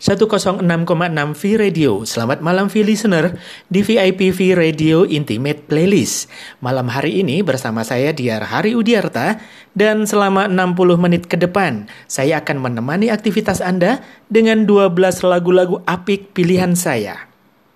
106,6 V Radio. Selamat malam V Listener di VIP V Radio Intimate Playlist. Malam hari ini bersama saya Diar Hari Udiarta dan selama 60 menit ke depan saya akan menemani aktivitas Anda dengan 12 lagu-lagu apik pilihan saya.